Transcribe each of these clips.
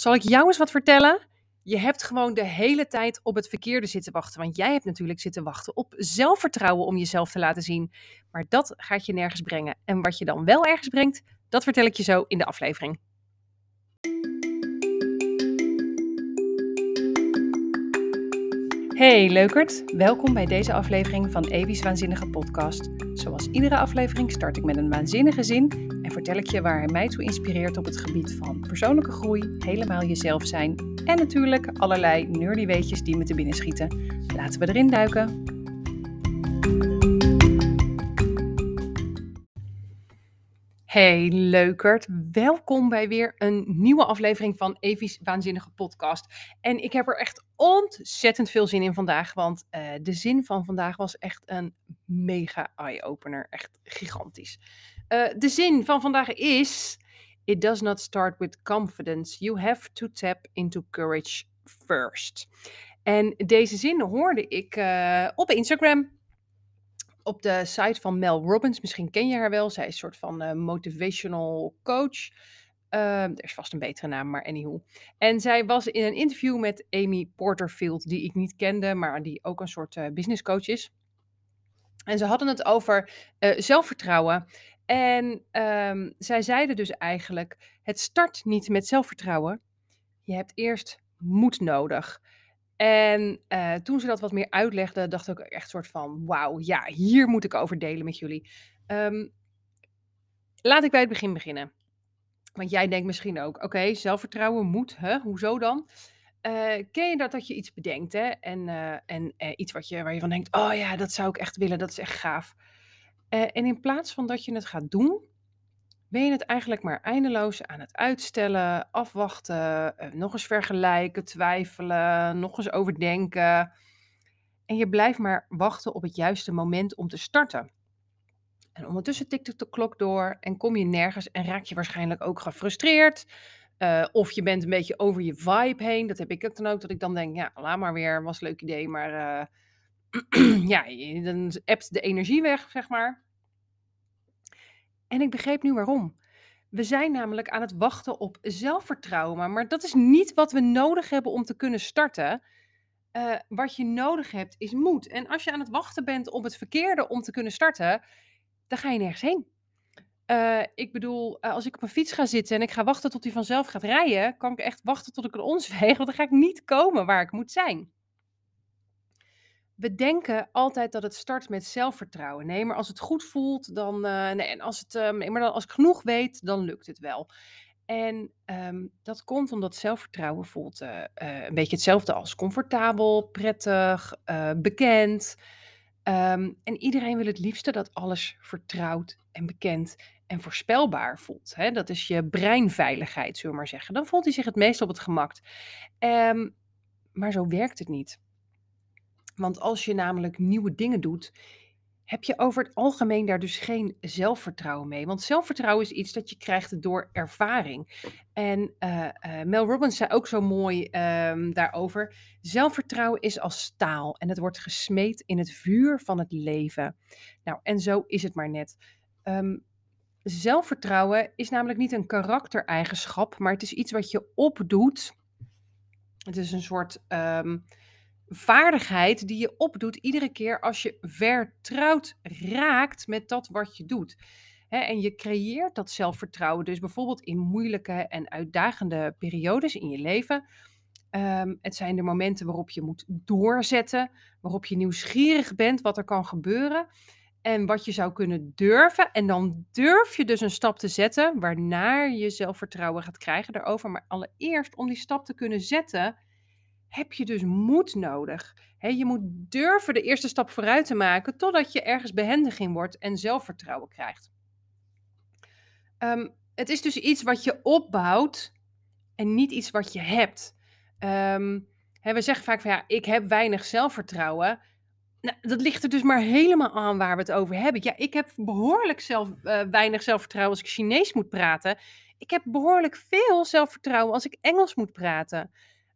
Zal ik jou eens wat vertellen? Je hebt gewoon de hele tijd op het verkeerde zitten wachten. Want jij hebt natuurlijk zitten wachten op zelfvertrouwen om jezelf te laten zien. Maar dat gaat je nergens brengen. En wat je dan wel ergens brengt, dat vertel ik je zo in de aflevering. Hey leukert, welkom bij deze aflevering van Evi's Waanzinnige Podcast. Zoals iedere aflevering start ik met een waanzinnige zin en vertel ik je waar hij mij toe inspireert op het gebied van persoonlijke groei, helemaal jezelf zijn en natuurlijk allerlei nerdy weetjes die me te binnen schieten. Laten we erin duiken. Hey leukert, welkom bij weer een nieuwe aflevering van Evi's Waanzinnige Podcast. En ik heb er echt ontzettend veel zin in vandaag, want uh, de zin van vandaag was echt een mega eye-opener. Echt gigantisch. Uh, de zin van vandaag is: It does not start with confidence. You have to tap into courage first. En deze zin hoorde ik uh, op Instagram op de site van Mel Robbins. Misschien ken je haar wel. Zij is een soort van uh, motivational coach. Uh, er is vast een betere naam, maar anyhow. En zij was in een interview met Amy Porterfield, die ik niet kende, maar die ook een soort uh, business coach is. En ze hadden het over uh, zelfvertrouwen. En um, zij zeiden dus eigenlijk: het start niet met zelfvertrouwen. Je hebt eerst moed nodig. En uh, toen ze dat wat meer uitlegde, dacht ik echt soort van: wauw, ja, hier moet ik over delen met jullie. Um, laat ik bij het begin beginnen. Want jij denkt misschien ook: oké, zelfvertrouwen, moed, hè? hoezo dan? Uh, ken je dat dat je iets bedenkt hè? en, uh, en iets wat je, waar je van denkt: oh ja, dat zou ik echt willen, dat is echt gaaf. en in plaats van dat je het gaat doen, ben je het eigenlijk maar eindeloos aan het uitstellen, afwachten, uh, nog eens vergelijken, twijfelen, nog eens overdenken. En je blijft maar wachten op het juiste moment om te starten. En ondertussen tikt de klok door en kom je nergens en raak je waarschijnlijk ook gefrustreerd. Uh, of je bent een beetje over je vibe heen. Dat heb ik ook dan ook, dat ik dan denk, ja, laat maar weer, was een leuk idee, maar uh, ja, dan appt de energie weg, zeg maar. En ik begreep nu waarom. We zijn namelijk aan het wachten op zelfvertrouwen, maar dat is niet wat we nodig hebben om te kunnen starten. Uh, wat je nodig hebt is moed. En als je aan het wachten bent op het verkeerde om te kunnen starten, dan ga je nergens heen. Uh, ik bedoel, uh, als ik op een fiets ga zitten en ik ga wachten tot hij vanzelf gaat rijden, kan ik echt wachten tot ik een ons veeg, want dan ga ik niet komen waar ik moet zijn we denken altijd dat het start met zelfvertrouwen. Nee, maar als het goed voelt, dan. Uh, nee, en als, het, uh, maar dan, als ik genoeg weet, dan lukt het wel. En um, dat komt omdat zelfvertrouwen voelt uh, een beetje hetzelfde als comfortabel, prettig, bekend. Um, en iedereen wil het liefste dat alles vertrouwd en bekend en voorspelbaar voelt. Hè? Dat is je breinveiligheid, zullen we maar zeggen. Dan voelt hij zich het meest op het gemak. Um, maar zo werkt het niet. Want als je namelijk nieuwe dingen doet, heb je over het algemeen daar dus geen zelfvertrouwen mee. Want zelfvertrouwen is iets dat je krijgt door ervaring. En uh, uh, Mel Robbins zei ook zo mooi um, daarover: zelfvertrouwen is als staal en het wordt gesmeed in het vuur van het leven. Nou, en zo is het maar net. Um, zelfvertrouwen is namelijk niet een karaktereigenschap, maar het is iets wat je opdoet. Het is een soort. Um, vaardigheid die je opdoet iedere keer als je vertrouwd raakt met dat wat je doet. en je creëert dat zelfvertrouwen dus bijvoorbeeld in moeilijke en uitdagende periodes in je leven. Um, het zijn de momenten waarop je moet doorzetten, waarop je nieuwsgierig bent wat er kan gebeuren en wat je zou kunnen durven. En dan durf je dus een stap te zetten waarna je zelfvertrouwen gaat krijgen daarover. Maar allereerst om die stap te kunnen zetten, heb je dus moed nodig. je moet durven de eerste stap vooruit te maken totdat je ergens behendig in wordt en zelfvertrouwen krijgt. Um, het is dus iets wat je opbouwt en niet iets wat je hebt. Um, we zeggen vaak van ja, ik heb weinig zelfvertrouwen. Nou, dat ligt er dus maar helemaal aan waar we het over hebben. Ja, ik heb behoorlijk zelf, uh, weinig zelfvertrouwen als ik Chinees moet praten. Ik heb behoorlijk veel zelfvertrouwen als ik Engels moet praten.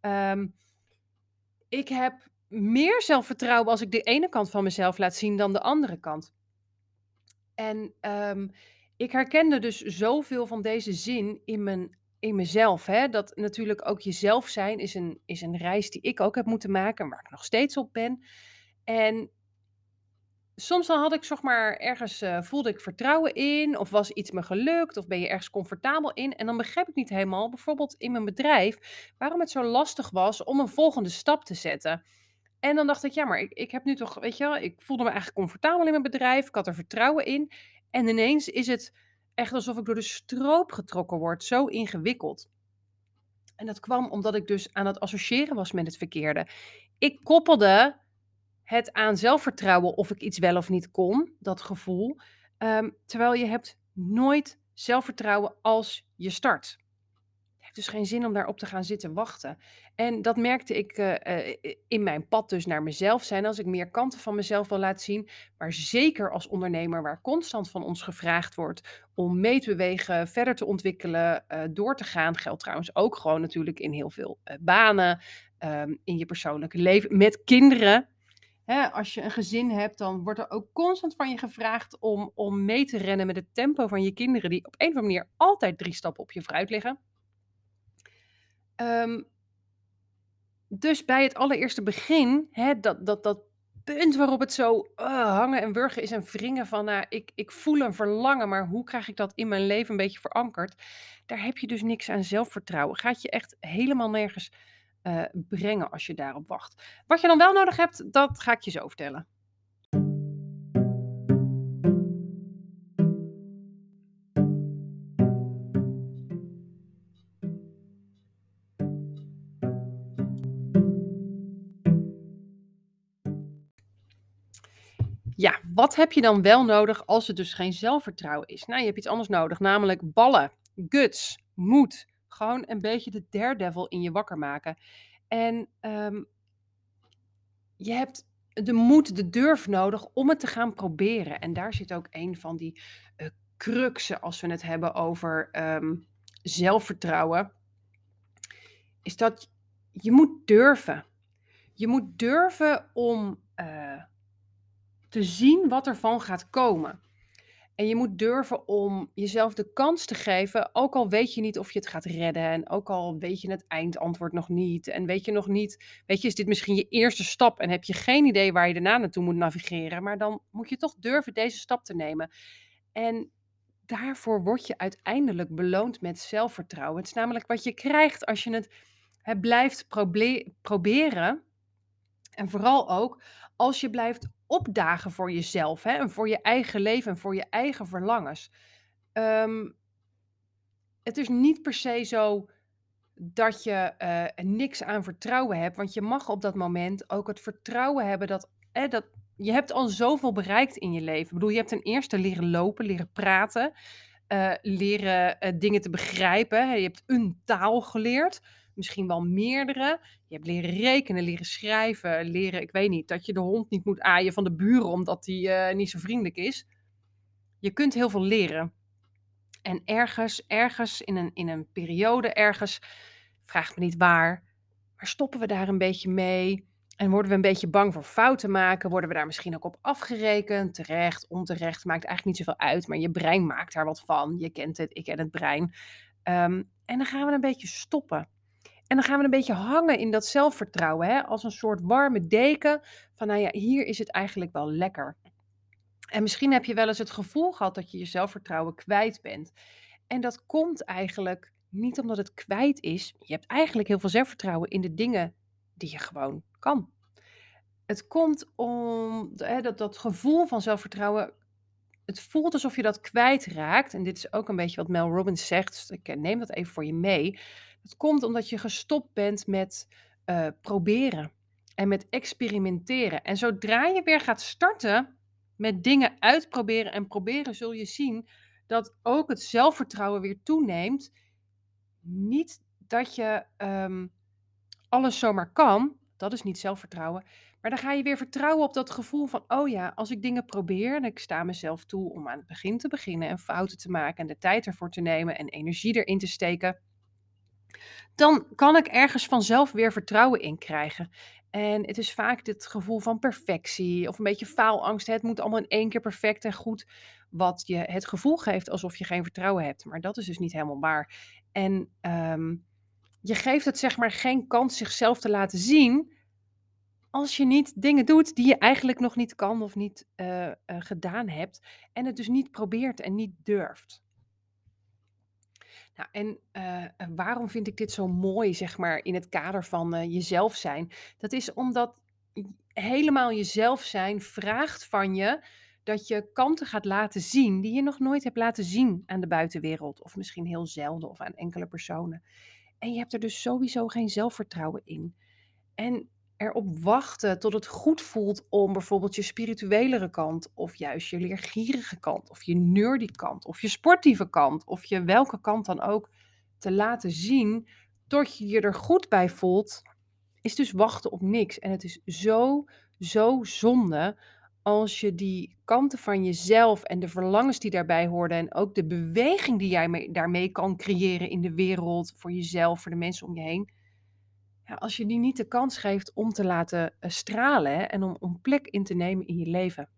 Um, ik heb meer zelfvertrouwen als ik de ene kant van mezelf laat zien dan de andere kant. En um, ik herkende dus zoveel van deze zin in mijn in mezelf. Hè? Dat natuurlijk ook jezelf zijn is een, is een reis die ik ook heb moeten maken, waar ik nog steeds op ben. En soms dan had ik zeg maar ergens uh, voelde ik vertrouwen in, of was iets me gelukt, of ben je ergens comfortabel in. En dan begreep ik niet helemaal, bijvoorbeeld in mijn bedrijf, waarom het zo lastig was om een volgende stap te zetten. En dan dacht ik, ja, maar ik, ik heb nu toch, weet je wel, ik voelde me eigenlijk comfortabel in mijn bedrijf, ik had er vertrouwen in. En ineens is het echt alsof ik door de stroop getrokken word, zo ingewikkeld. En dat kwam omdat ik dus aan het associëren was met het verkeerde. Ik koppelde het aan zelfvertrouwen of ik iets wel of niet kon, dat gevoel. Um, terwijl je hebt nooit zelfvertrouwen als je start. Het heeft dus geen zin om daarop te gaan zitten wachten. En dat merkte ik uh, uh, in mijn pad dus naar mezelf zijn. Als ik meer kanten van mezelf wil laten zien. Maar zeker als ondernemer waar constant van ons gevraagd wordt om mee te bewegen, verder te ontwikkelen, uh, door te gaan. Geldt trouwens ook gewoon natuurlijk in heel veel banen, um, in je persoonlijke leven, met kinderen hè, als je een gezin hebt, dan wordt er ook constant van je gevraagd om, om mee te rennen met het tempo van je kinderen, die op een of andere manier altijd drie stappen op je vooruit liggen. Um, dus bij het allereerste begin, hè, dat, dat, dat punt waarop het zo uh, hangen en wurgen is en wringen van, nou, ik, ik voel een verlangen, maar hoe krijg ik dat in mijn leven een beetje verankerd? Daar heb je dus niks aan zelfvertrouwen. Gaat je echt helemaal nergens uh, brengen als je daarop wacht. Wat je dan wel nodig hebt, dat ga ik je zo vertellen. Ja, wat heb je dan wel nodig als het dus geen zelfvertrouwen is? Nou, je hebt iets anders nodig, namelijk ballen, guts, moed, gewoon een beetje de daredevil in je wakker maken. En um, je hebt de moed, de durf nodig om het te gaan proberen. En daar zit ook een van die uh, cruxen als we het hebben over um, zelfvertrouwen. Is dat je moet durven. Je moet durven om uh, te zien wat er van gaat komen. En je moet durven om jezelf de kans te geven, ook al weet je niet of je het gaat redden. En ook al weet je het eindantwoord nog niet. En weet je nog niet, weet je, is dit misschien je eerste stap en heb je geen idee waar je daarna naartoe moet navigeren. Maar dan moet je toch durven deze stap te nemen. En daarvoor word je uiteindelijk beloond met zelfvertrouwen. Het is namelijk wat je krijgt als je het, het blijft proberen. En vooral ook als je blijft opdagen voor jezelf hè, en voor je eigen leven en voor je eigen verlangens. Um, het is niet per se zo dat je uh, niks aan vertrouwen hebt, want je mag op dat moment ook het vertrouwen hebben dat, hè, dat je hebt al zoveel bereikt in je leven. Ik bedoel, je hebt ten eerste leren lopen, leren praten, uh, leren uh, dingen te begrijpen. Je hebt een taal geleerd misschien wel meerdere. Je hebt leren rekenen, leren schrijven, leren, ik weet niet, dat je de hond niet moet aaien van de buren omdat hij uh, niet zo vriendelijk is. Je kunt heel veel leren. En ergens, ergens in een, in een periode, ergens, vraag me niet waar, maar stoppen we daar een beetje mee? En worden we een beetje bang voor fouten maken? Worden we daar misschien ook op afgerekend? Terecht, onterecht, maakt eigenlijk niet zoveel uit. Maar je brein maakt daar wat van. Je kent het, ik ken het brein. Um, en dan gaan we een beetje stoppen. En dan gaan we een beetje hangen in dat zelfvertrouwen, hè? als een soort warme deken van, nou ja, hier is het eigenlijk wel lekker. En misschien heb je wel eens het gevoel gehad dat je je zelfvertrouwen kwijt bent. En dat komt eigenlijk niet omdat het kwijt is. Je hebt eigenlijk heel veel zelfvertrouwen in de dingen die je gewoon kan. Het komt om hè, dat, dat gevoel van zelfvertrouwen. Het voelt alsof je dat kwijtraakt. En dit is ook een beetje wat Mel Robbins zegt. Dus ik neem dat even voor je mee. Het komt omdat je gestopt bent met uh, proberen en met experimenteren. En zodra je weer gaat starten met dingen uitproberen en proberen, zul je zien dat ook het zelfvertrouwen weer toeneemt. Niet dat je um, alles zomaar kan, dat is niet zelfvertrouwen. Maar dan ga je weer vertrouwen op dat gevoel van, oh ja, als ik dingen probeer en ik sta mezelf toe om aan het begin te beginnen en fouten te maken en de tijd ervoor te nemen en energie erin te steken, dan kan ik ergens vanzelf weer vertrouwen in krijgen. En het is vaak dit gevoel van perfectie of een beetje faalangst. Het moet allemaal in één keer perfect en goed. wat je het gevoel geeft alsof je geen vertrouwen hebt. Maar dat is dus niet helemaal waar. En ehm, je geeft het zeg maar geen kans zichzelf te laten zien als je niet dingen doet die je eigenlijk nog niet kan of niet eh, eh, gedaan hebt en het dus niet probeert en niet durft. Nou, en uh, waarom vind ik dit zo mooi, zeg maar, in het kader van uh, jezelf zijn? Dat is omdat helemaal jezelf zijn vraagt van je dat je kanten gaat laten zien die je nog nooit hebt laten zien aan de buitenwereld. Of misschien heel zelden of aan enkele personen. En je hebt er dus sowieso geen zelfvertrouwen in. En erop wachten tot het goed voelt om bijvoorbeeld je spirituelere kant, of juist je leergierige kant, of je nerdy kant, of je sportieve kant, of je welke kant dan ook te laten zien, tot je je er goed bij voelt, is dus wachten op niks. En het is zo, zo zonde als je die kanten van jezelf en de verlangens die daarbij hoorden en ook de beweging die jij daarmee kan creëren in de wereld, voor jezelf, voor de mensen om je heen, ja, als je die niet de kans geeft om te laten uh, stralen en om, om plek in te nemen in je leven.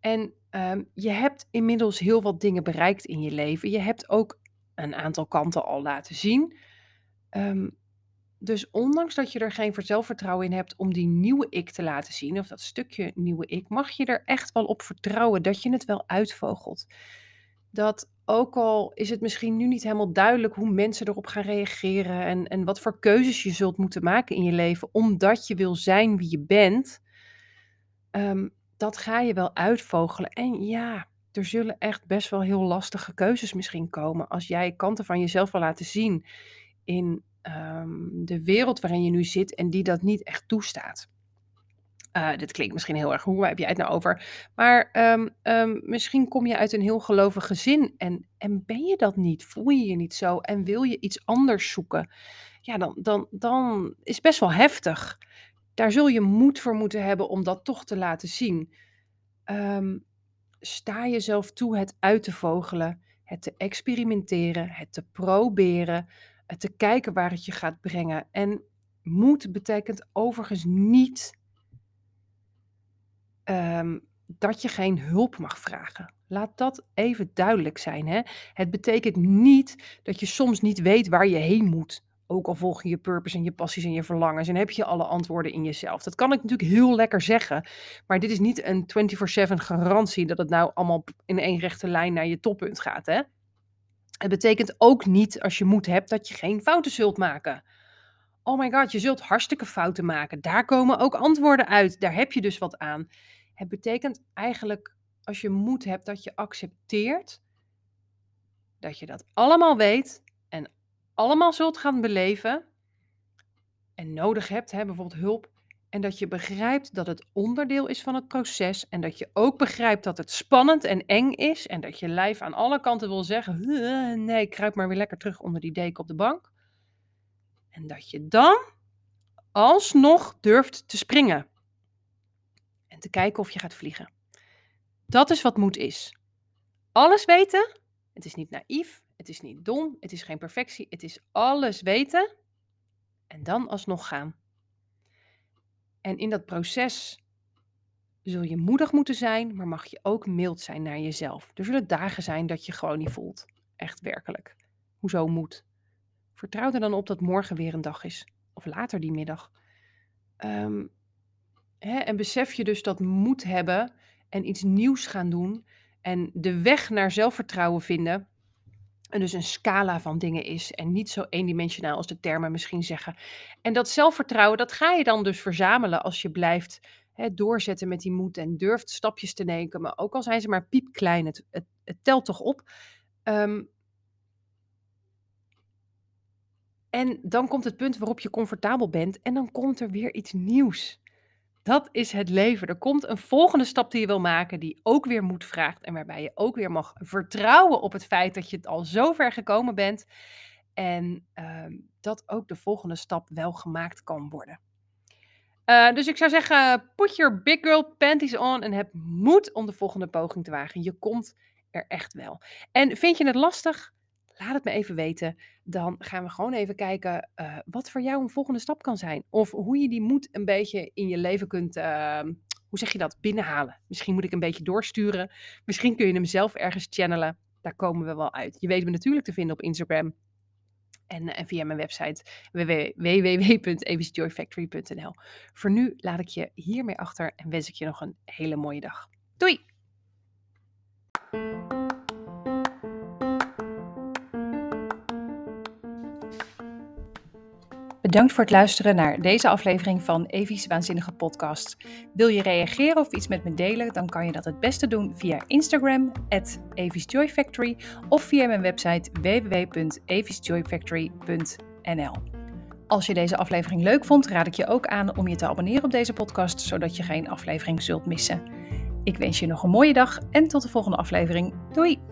En um, je hebt inmiddels heel wat dingen bereikt in je leven. Je hebt ook een aantal kanten al laten zien. Um, dus ondanks dat je er geen zelfvertrouwen in hebt om die nieuwe ik te laten zien, of dat stukje nieuwe ik, mag je er echt wel op vertrouwen dat je het wel uitvogelt. Dat ook al is het misschien nu niet helemaal duidelijk hoe mensen erop gaan reageren en, en wat voor keuzes je zult moeten maken in je leven, omdat je wil zijn wie je bent, um, dat ga je wel uitvogelen. En ja, er zullen echt best wel heel lastige keuzes misschien komen als jij kanten van jezelf wil laten zien in um, de wereld waarin je nu zit en die dat niet echt toestaat. Uh, dit klinkt misschien heel erg, hoe waar heb jij het nou over? Maar um, um, misschien kom je uit een heel gelovig gezin en, en ben je dat niet? Voel je je niet zo en wil je iets anders zoeken? Ja, dan, dan, dan is best wel heftig. Daar zul je moed voor moeten hebben om dat toch te laten zien. Um, sta jezelf toe het uit te vogelen, het te experimenteren, het te proberen, het te kijken waar het je gaat brengen. En moed betekent overigens niet um, dat je geen hulp mag vragen. Laat dat even duidelijk zijn. Hè? Het betekent niet dat je soms niet weet waar je heen moet. Ook al volg je je purpose en je passies en je verlangens en heb je alle antwoorden in jezelf. Dat kan ik natuurlijk heel lekker zeggen, maar dit is niet een 24/7 garantie dat het nou allemaal in één rechte lijn naar je toppunt gaat. Hè? Het betekent ook niet als je moed hebt dat je geen fouten zult maken. Oh my god, je zult hartstikke fouten maken. Daar komen ook antwoorden uit. Daar heb je dus wat aan. Het betekent eigenlijk, als je moed hebt, dat je accepteert dat je dat allemaal weet en allemaal zult gaan beleven en nodig hebt, hè, bijvoorbeeld hulp, en dat je begrijpt dat het onderdeel is van het proces en dat je ook begrijpt dat het spannend en eng is en dat je lijf aan alle kanten wil zeggen, nee, kruip maar weer lekker terug onder die deken op de bank. En dat je dan alsnog durft te springen en te kijken of je gaat vliegen. Dat is wat moed is. Alles weten, het is niet naïef, het is niet dom, het is geen perfectie, het is alles weten en dan alsnog gaan. En in dat proces zul je moedig moeten zijn, maar mag je ook mild zijn naar jezelf. Er zullen dagen zijn dat je gewoon niet voelt. Echt werkelijk. Hoezo moet? Vertrouw er dan op dat morgen weer een dag is. Of later die middag. Um, hè, en besef je dus dat moed hebben en iets nieuws gaan doen. En de weg naar zelfvertrouwen vinden. En dus een scala van dingen is. En niet zo eendimensionaal als de termen misschien zeggen. En dat zelfvertrouwen, dat ga je dan dus verzamelen als je blijft hè, doorzetten met die moed. En durft stapjes te nemen. Maar ook al zijn ze maar piepklein, het, het, telt toch op. Um, en dan komt het punt waarop je comfortabel bent. En dan komt er weer iets nieuws. Dat is het leven. Er komt een volgende stap die je wil maken, die ook weer moed vraagt en waarbij je ook weer mag vertrouwen op het feit dat je het al zo ver gekomen bent en uh, dat ook de volgende stap wel gemaakt kan worden. Uh, dus ik zou zeggen, put your big girl panties on en heb moed om de volgende poging te wagen. Je komt er echt wel. En vind je het lastig? Laat het me even weten. Dan gaan we gewoon even kijken uh, wat voor jou een volgende stap kan zijn. Of hoe je die moed een beetje in je leven kunt uh, hoe zeg je dat, binnenhalen. Misschien moet ik een beetje doorsturen. Misschien kun je hem zelf ergens channelen. Daar komen we wel uit. Je weet me natuurlijk te vinden op Instagram. En, en via mijn website www.evisjoyfactory.nl. Voor nu laat ik je hiermee achter en wens ik je nog een hele mooie dag. Doei! Bedankt voor het luisteren naar deze aflevering van Evi's Waanzinnige Podcast. Wil je reageren of iets met me delen, dan kan je dat het beste doen via Instagram, at Factory, of via mijn website www.evisjoyfactory.nl. Als je deze aflevering leuk vond, raad ik je ook aan om je te abonneren op deze podcast, zodat je geen aflevering zult missen. Ik wens je nog een mooie dag en tot de volgende aflevering. Doei!